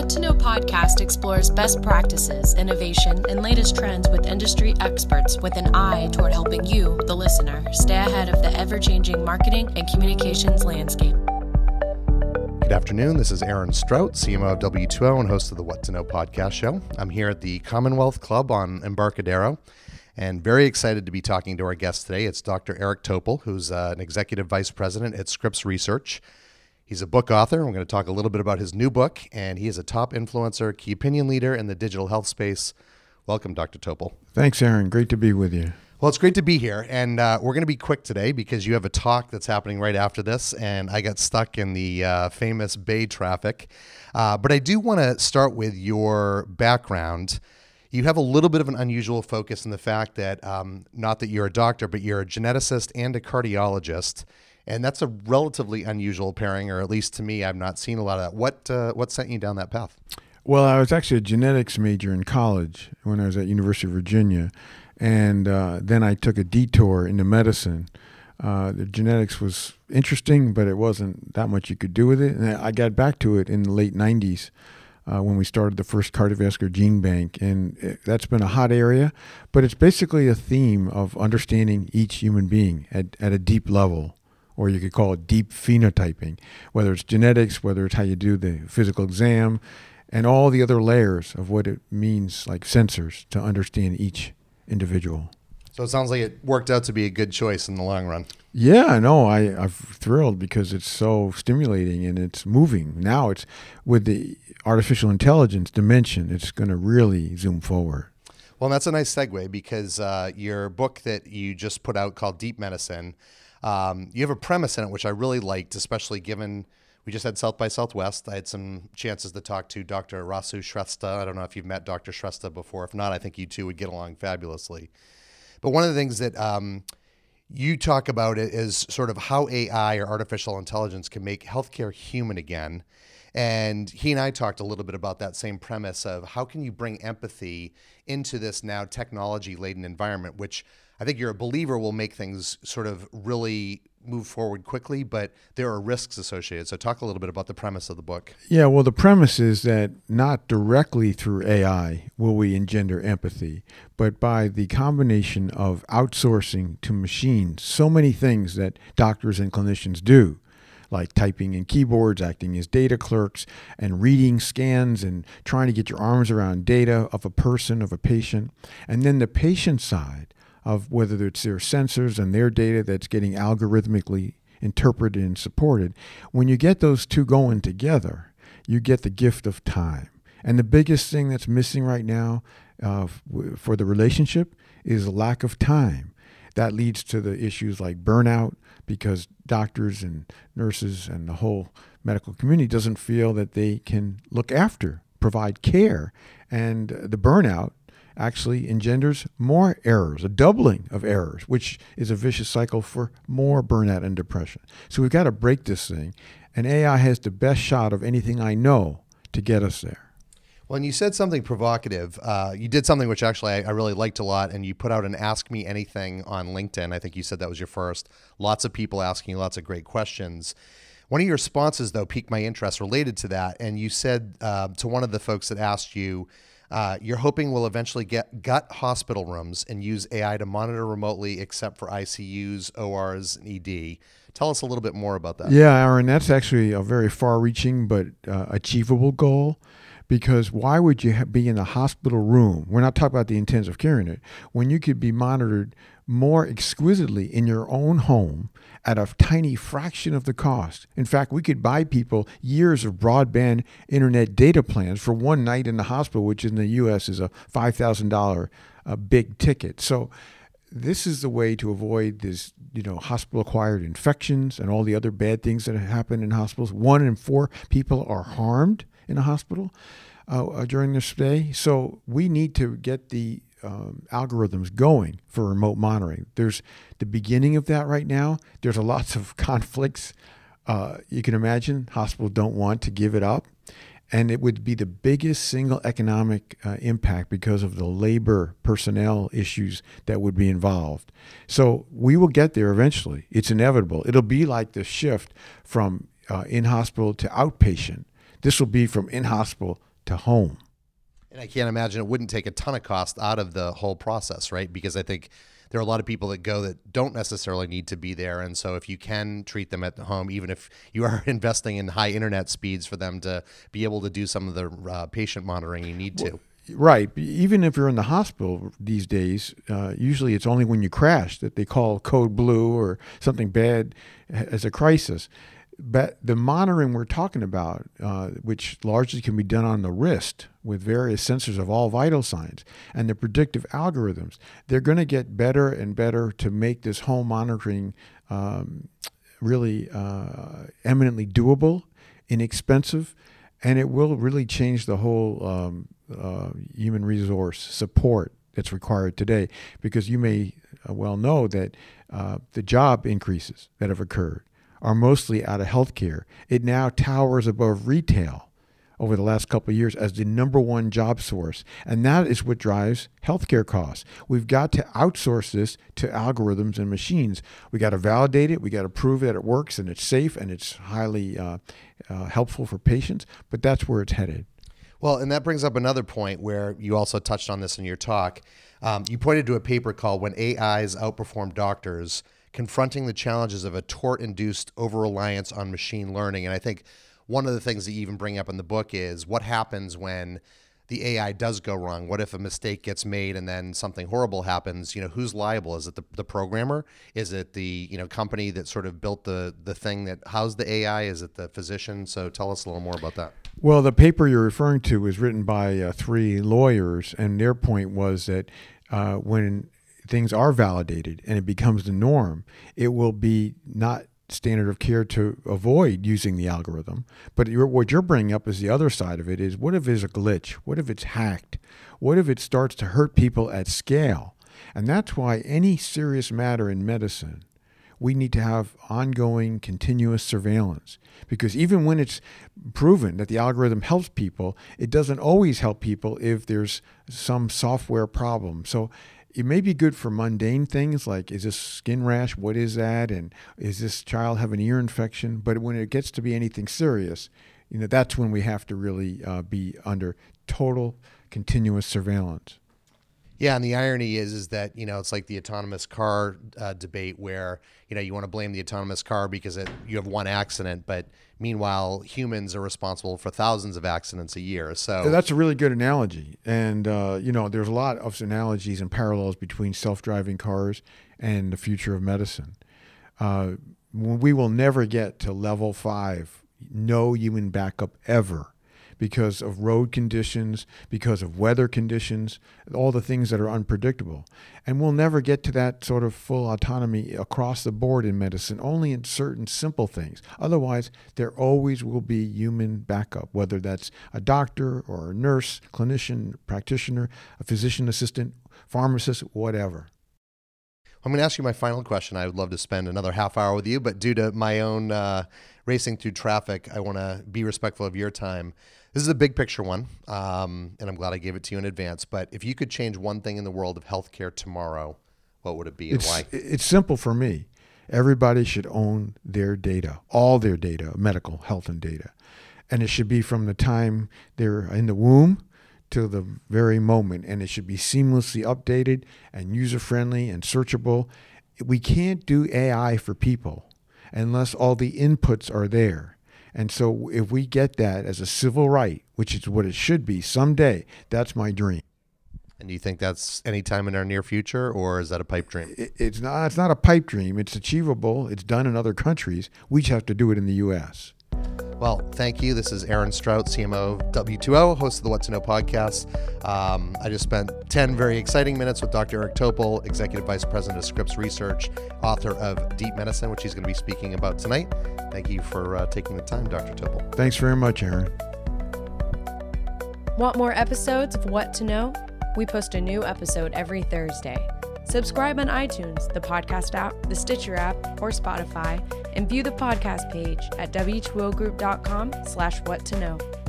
What to Know podcast explores best practices, innovation, and latest trends with industry experts with an eye toward helping you, the listener, stay ahead of the ever changing marketing and communications landscape. Good afternoon. This is Aaron Strout, CMO of W2O and host of the What to Know podcast show. I'm here at the Commonwealth Club on Embarcadero and very excited to be talking to our guest today. It's Dr. Eric Topol, who's uh, an executive vice president at Scripps Research. He's a book author. We're going to talk a little bit about his new book, and he is a top influencer, key opinion leader in the digital health space. Welcome, Dr. Topol. Thanks, Aaron. Great to be with you. Well, it's great to be here, and uh, we're going to be quick today because you have a talk that's happening right after this, and I got stuck in the uh, famous Bay traffic. Uh, but I do want to start with your background. You have a little bit of an unusual focus in the fact that, um, not that you're a doctor, but you're a geneticist and a cardiologist and that's a relatively unusual pairing, or at least to me, I've not seen a lot of that. What uh, what sent you down that path? Well, I was actually a genetics major in college when I was at University of Virginia, and uh, then I took a detour into medicine. Uh, the genetics was interesting, but it wasn't that much you could do with it. And I got back to it in the late '90s. Uh, when we started the first cardiovascular gene bank. And it, that's been a hot area, but it's basically a theme of understanding each human being at, at a deep level or you could call it deep phenotyping, whether it's genetics, whether it's how you do the physical exam, and all the other layers of what it means, like sensors, to understand each individual. So it sounds like it worked out to be a good choice in the long run. Yeah, no, I, I'm thrilled because it's so stimulating and it's moving. Now it's with the artificial intelligence dimension, it's going to really zoom forward. Well, that's a nice segue because uh, your book that you just put out called Deep Medicine um, you have a premise in it which I really liked, especially given we just had South by Southwest. I had some chances to talk to Dr. Rasu Shrestha. I don't know if you've met Dr. Shrestha before. If not, I think you two would get along fabulously. But one of the things that um, you talk about is sort of how AI or artificial intelligence can make healthcare human again. And he and I talked a little bit about that same premise of how can you bring empathy into this now technology laden environment, which I think you're a believer will make things sort of really move forward quickly, but there are risks associated. So, talk a little bit about the premise of the book. Yeah, well, the premise is that not directly through AI will we engender empathy, but by the combination of outsourcing to machines so many things that doctors and clinicians do. Like typing in keyboards, acting as data clerks, and reading scans and trying to get your arms around data of a person, of a patient. And then the patient side, of whether it's their sensors and their data that's getting algorithmically interpreted and supported. When you get those two going together, you get the gift of time. And the biggest thing that's missing right now uh, for the relationship is lack of time. That leads to the issues like burnout because doctors and nurses and the whole medical community doesn't feel that they can look after, provide care. And the burnout actually engenders more errors, a doubling of errors, which is a vicious cycle for more burnout and depression. So we've got to break this thing. And AI has the best shot of anything I know to get us there. Well, and you said something provocative. Uh, you did something which actually I, I, really liked a lot, and you put out an Ask Me Anything on LinkedIn. I think you said that was your first. Lots of people asking you lots of great questions. One of your responses, though, piqued my interest related to that. And you said uh, to one of the folks that asked you, uh, you're hoping we'll eventually get gut hospital rooms and use AI to monitor remotely, except for ICUs, ORs, and ED. Tell us a little bit more about that. Yeah, Aaron, that's actually a very far-reaching but uh, achievable goal. Because why would you be in a hospital room? We're not talking about the intensive care unit when you could be monitored more exquisitely in your own home at a tiny fraction of the cost. In fact, we could buy people years of broadband internet data plans for one night in the hospital, which in the US is a $5,000 a big ticket. So this is the way to avoid this, you know, hospital acquired infections and all the other bad things that happen in hospitals. One in four people are harmed in a hospital uh, uh during their stay. So we need to get the um, algorithms going for remote monitoring. There's the beginning of that right now. There's a lots of conflicts. Uh, you can imagine hospitals don't want to give it up. And it would be the biggest single economic uh, impact because of the labor personnel issues that would be involved. So we will get there eventually. It's inevitable. It'll be like the shift from uh, in hospital to outpatient. This will be from in hospital to home. And I can't imagine it wouldn't take a ton of cost out of the whole process, right? Because I think there are a lot of people that go that don't necessarily need to be there. And so if you can treat them at home, even if you are investing in high internet speeds for them to be able to do some of the uh, patient monitoring you need to. Right. Even if you're in the hospital these days, uh, usually it's only when you crash that they call code blue or something bad as a crisis. But the monitoring we're talking about, uh, which largely can be done on the wrist with various sensors of all vital signs and the predictive algorithms, they're going to get better and better to make this home monitoring um, really uh, eminently doable, inexpensive, and it will really change the whole um, uh, human resource support that's required today. Because you may uh, well know that uh, the job increases that have occurred are mostly out of healthcare. It now towers above retail over the last couple of years as the number one job source. And that is what drives healthcare costs. We've got to outsource this to algorithms and machines. We got to validate it. We got to prove that it works and it's safe and it's highly uh, uh, helpful for patients. But that's where it's headed. Well, and that brings up another point where you also touched on this in your talk. Um, you pointed to a paper called When AIs Outperform Doctors Confronting the Challenges of a Tort Induced Over Reliance on Machine Learning. And I think one of the things that you even bring up in the book is what happens when the AI does go wrong? What if a mistake gets made and then something horrible happens? You know, who's liable? Is it the, the programmer? Is it the you know company that sort of built the the thing that housed the AI? Is it the physician? So tell us a little more about that. Well, the paper you're referring to was written by uh, three lawyers, and their point was that uh, when things are validated and it becomes the norm, it will be not standard of care to avoid using the algorithm. But what you're bringing up is the other side of it is what if there's a glitch? What if it's hacked? What if it starts to hurt people at scale? And that's why any serious matter in medicine, we need to have ongoing, continuous surveillance. Because even when it's proven that the algorithm helps people, it doesn't always help people if there's some software problem. So it may be good for mundane things like is this skin rash? What is that? And is this child have an ear infection? But when it gets to be anything serious you know that's when we have to really uh, be under total continuous surveillance yeah, and the irony is, is that you know it's like the autonomous car uh, debate, where you know you want to blame the autonomous car because it, you have one accident, but meanwhile humans are responsible for thousands of accidents a year. So that's a really good analogy, and uh, you know there's a lot of analogies and parallels between self-driving cars and the future of medicine. Uh, we will never get to level five, no human backup ever because of road conditions, because of weather conditions, all the things that are unpredictable. And we'll never get to that sort of full autonomy across the board in medicine, only in certain simple things. Otherwise, there always will be human backup, whether that's a doctor or a nurse, clinician, practitioner, a physician assistant, pharmacist, whatever. I'm going to ask you my final question. I would love to spend another half hour with you, but due to my own uh, racing through traffic, I want to be respectful of your time. This is a big picture one, um, and I'm glad I gave it to you in advance. But if you could change one thing in the world of healthcare tomorrow, what would it be and it's, why? It's simple for me. Everybody should own their data, all their data, medical, health, and data. And it should be from the time they're in the womb to the very moment. And it should be seamlessly updated and user friendly and searchable. We can't do AI for people unless all the inputs are there. And so if we get that as a civil right, which is what it should be someday, that's my dream. And do you think that's any time in our near future, or is that a pipe dream? It's not. It's not a pipe dream. It's achievable. It's done in other countries. We just have to do it in the U.S. Well, thank you. This is Aaron Strout, CMO of W2O, host of the What to Know podcast. Um, I just spent 10 very exciting minutes with Dr. Eric Topol, Executive Vice President of Scripps Research, author of Deep Medicine, which he's going to be speaking about tonight. Thank you for uh, taking the time, Dr. Topol. Thanks very much, Aaron. Want more episodes of What to Know? We post a new episode every Thursday. Subscribe on iTunes, the podcast app, the Stitcher app, or Spotify, and view the podcast page at w2ogroup.com slash what to know.